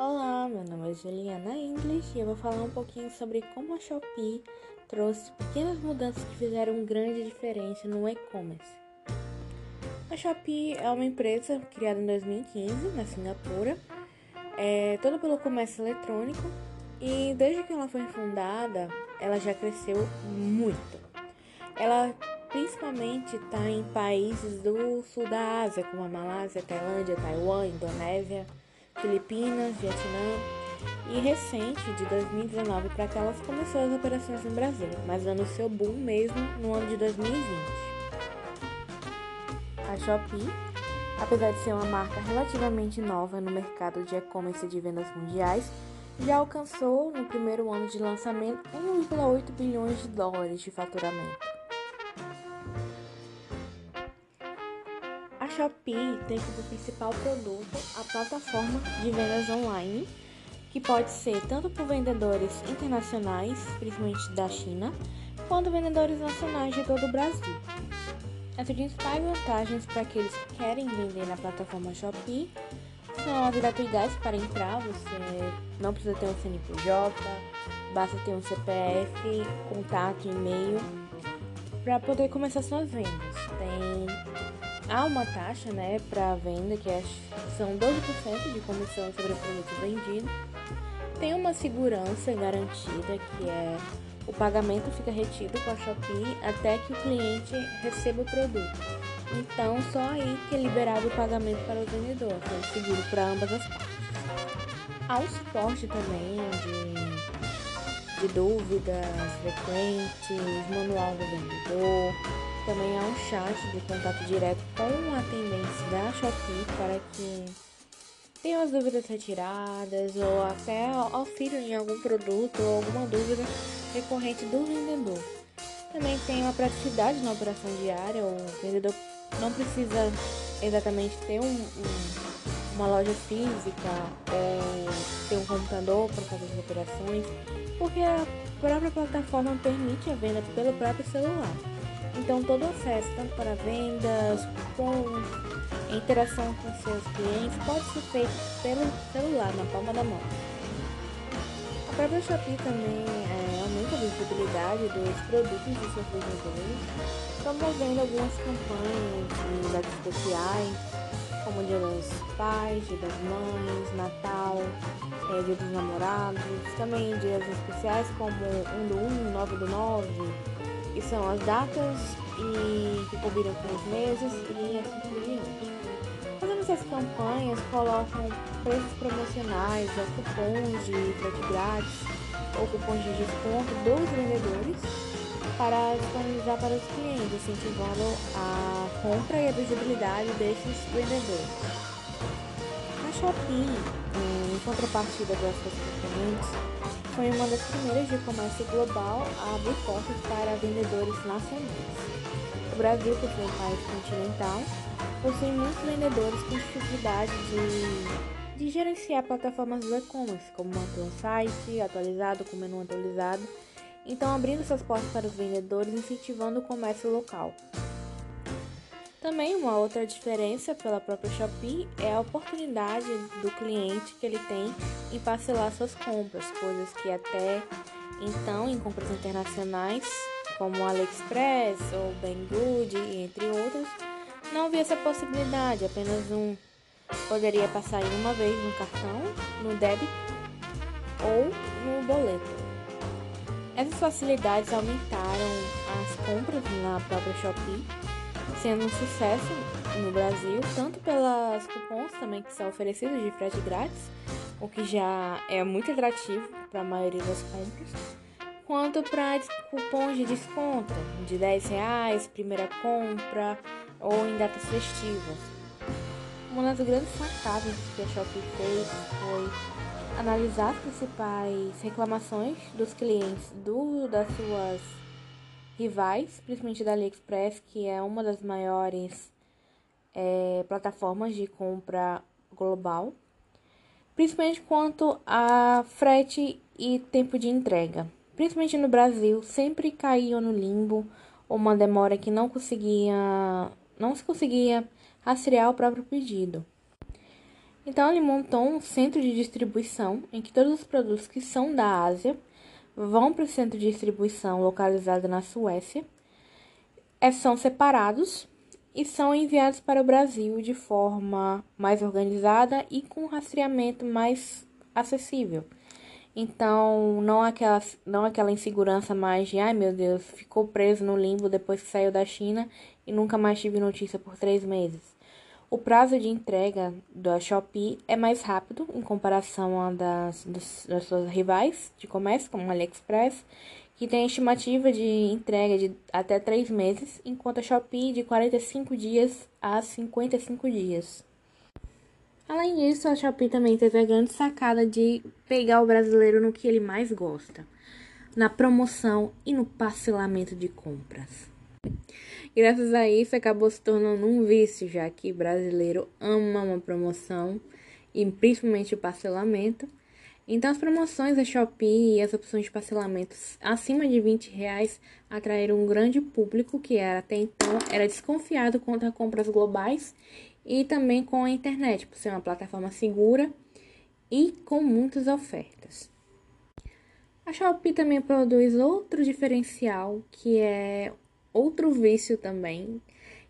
Olá, meu nome é Juliana English e eu vou falar um pouquinho sobre como a Shopee trouxe pequenas mudanças que fizeram grande diferença no e-commerce. A Shopee é uma empresa criada em 2015 na Singapura, é, toda pelo comércio eletrônico e desde que ela foi fundada, ela já cresceu muito. Ela principalmente está em países do sul da Ásia, como a Malásia, Tailândia, Taiwan, Indonésia, Filipinas, Vietnã. E recente, de 2019 para cá, ela começou as operações no Brasil, mas dando seu boom mesmo no ano de 2020. A Shopee, apesar de ser uma marca relativamente nova no mercado de e-commerce de vendas mundiais, já alcançou no primeiro ano de lançamento 1,8 bilhões de dólares de faturamento. A Shopee tem como principal produto a plataforma de vendas online, que pode ser tanto por vendedores internacionais, principalmente da China, quanto vendedores nacionais de todo o Brasil. As principais vantagens para aqueles que querem vender na plataforma Shopee são as gratuidades para entrar, você não precisa ter um CNPJ, basta ter um CPF, contato, e-mail para poder começar suas vendas. Tem Há uma taxa né, para venda, que é, são 12% de comissão sobre o produto vendido. Tem uma segurança garantida, que é o pagamento fica retido com a Shopee até que o cliente receba o produto. Então, só aí que é liberado o pagamento para o vendedor, sendo é seguro para ambas as partes. Há um suporte também de, de dúvidas frequentes, manual do vendedor, também há um chat de contato direto com o atendente da Shopee para que tenham as dúvidas retiradas ou até auxílio em algum produto ou alguma dúvida recorrente do vendedor. Também tem uma praticidade na operação diária, o vendedor não precisa exatamente ter um, um, uma loja física ou ter um computador para fazer as operações, porque a própria plataforma permite a venda pelo próprio celular. Então, todo o acesso, tanto para vendas, cupons, interação com seus clientes, pode ser feito pelo celular, na palma da mão. A própria Shopee também é, aumenta a visibilidade dos produtos de seus vendedores, promovendo algumas campanhas de dados especiais, como Dia dos Pais, Dia das Mães, Natal, é, Dia dos Namorados, também dias especiais como 1 do 1, 9 do 9, que são as datas e que combinam com os meses e assim por diante. Fazendo essas campanhas, colocam preços promocionais ou cupons de frete grátis ou cupons de desconto dos vendedores para disponibilizar para os clientes, incentivando a compra e a visibilidade desses vendedores. A Shopee, em contrapartida das suas concorrentes, foi uma das primeiras de comércio global a abrir portas para vendedores nacionais. O Brasil, por ser um país continental, possui muitos vendedores com dificuldade de, de gerenciar plataformas do e-commerce, como manter um site atualizado com menu atualizado, então abrindo suas portas para os vendedores, incentivando o comércio local. Também uma outra diferença pela própria Shopee é a oportunidade do cliente que ele tem em parcelar suas compras, coisas que até então em compras internacionais, como AliExpress ou Banggood, entre outros, não havia essa possibilidade, apenas um poderia passar em uma vez no cartão, no débito ou no boleto. Essas facilidades aumentaram as compras na própria Shopee sendo um sucesso no Brasil, tanto pelas cupons também que são oferecidos de frete grátis, o que já é muito atrativo para a maioria das compras, quanto para cupons de desconto de 10 reais, primeira compra ou em datas festivas. Uma das grandes sacadas que a Shopee fez foi analisar as principais reclamações dos clientes do, das suas rivais, principalmente da AliExpress, que é uma das maiores é, plataformas de compra global, principalmente quanto a frete e tempo de entrega. Principalmente no Brasil, sempre caíam no limbo uma demora que não conseguia, não se conseguia rastrear o próprio pedido. Então ele montou um centro de distribuição em que todos os produtos que são da Ásia vão para o centro de distribuição localizado na Suécia, é, são separados e são enviados para o Brasil de forma mais organizada e com rastreamento mais acessível. Então, não aquela, não aquela insegurança mais de, ai meu Deus, ficou preso no limbo depois que saiu da China e nunca mais tive notícia por três meses. O prazo de entrega da Shopee é mais rápido em comparação a das, das, suas rivais de comércio, como o AliExpress, que tem estimativa de entrega de até três meses, enquanto a Shopee de 45 dias a 55 dias. Além disso, a Shopee também teve a grande sacada de pegar o brasileiro no que ele mais gosta, na promoção e no parcelamento de compras. Graças a isso, acabou se tornando um vício, já que brasileiro ama uma promoção e principalmente o parcelamento. Então, as promoções da Shopee e as opções de parcelamentos acima de 20 reais atraíram um grande público que era até então era desconfiado contra compras globais e também com a internet, por ser uma plataforma segura e com muitas ofertas. A Shopee também produz outro diferencial, que é outro vício também,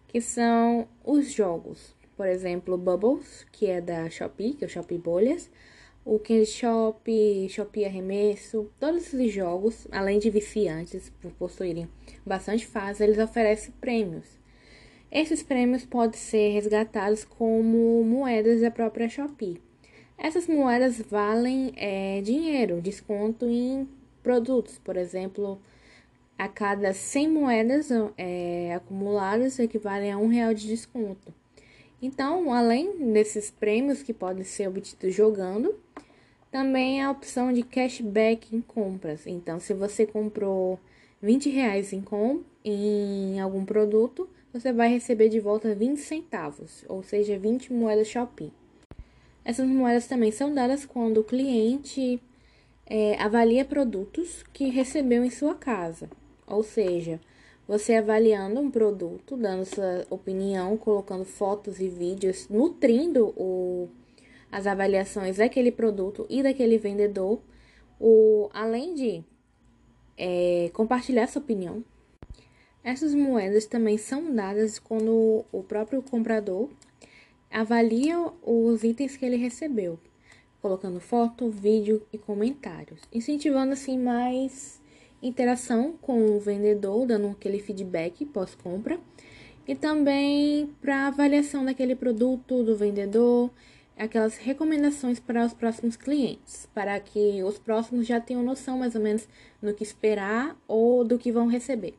que são os jogos. Por exemplo, Bubbles, que é da Shopee, que é o Shopee Bolhas, o Candy Shop, Shopee Arremesso, todos esses jogos, além de viciantes por possuírem bastante fase, eles oferecem prêmios. Esses prêmios podem ser resgatados como moedas da própria Shopee. Essas moedas valem é, dinheiro, desconto em produtos. Por exemplo, a cada 100 moedas é, acumuladas equivalem a um real de desconto. Então, além desses prêmios que podem ser obtidos jogando, também a opção de cashback em compras. Então, se você comprou 20 reais em, com, em algum produto, você vai receber de volta 20 centavos, ou seja, 20 moedas Shopee. Essas moedas também são dadas quando o cliente é, avalia produtos que recebeu em sua casa. Ou seja, você avaliando um produto, dando sua opinião, colocando fotos e vídeos, nutrindo o, as avaliações daquele produto e daquele vendedor, o, além de é, compartilhar sua opinião, essas moedas também são dadas quando o próprio comprador avalia os itens que ele recebeu, colocando foto, vídeo e comentários, incentivando assim mais interação com o vendedor, dando aquele feedback pós-compra, e também para avaliação daquele produto do vendedor, aquelas recomendações para os próximos clientes, para que os próximos já tenham noção mais ou menos do que esperar ou do que vão receber.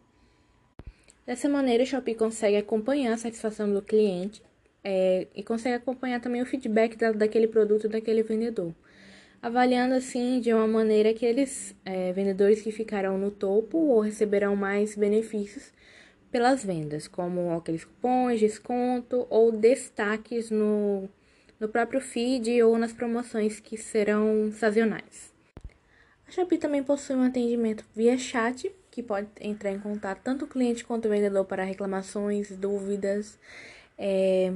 Dessa maneira, o Shopee consegue acompanhar a satisfação do cliente é, e consegue acompanhar também o feedback da, daquele produto daquele vendedor, avaliando assim de uma maneira que eles, é, vendedores que ficarão no topo ou receberão mais benefícios pelas vendas, como aqueles cupons, desconto ou destaques no, no próprio feed ou nas promoções que serão sazonais. A Shopee também possui um atendimento via chat que pode entrar em contato tanto o cliente quanto o vendedor para reclamações, dúvidas, é,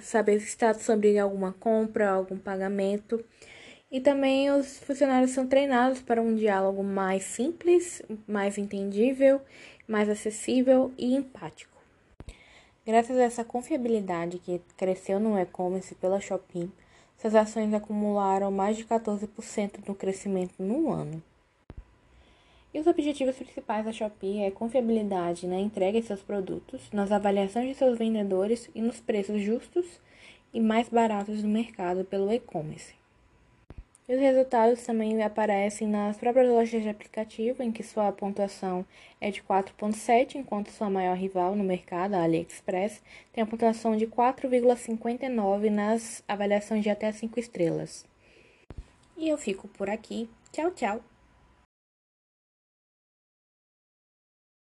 saber está sobre alguma compra, algum pagamento. E também os funcionários são treinados para um diálogo mais simples, mais entendível, mais acessível e empático. Graças a essa confiabilidade que cresceu no e-commerce pela Shopee, suas ações acumularam mais de 14% no crescimento no ano. E os objetivos principais da Shopee é confiabilidade na entrega de seus produtos, nas avaliações de seus vendedores e nos preços justos e mais baratos do mercado pelo e-commerce. E os resultados também aparecem nas próprias lojas de aplicativo, em que sua pontuação é de 4,7, enquanto sua maior rival no mercado, a AliExpress, tem a pontuação de 4,59 nas avaliações de até 5 estrelas. E eu fico por aqui. Tchau, tchau!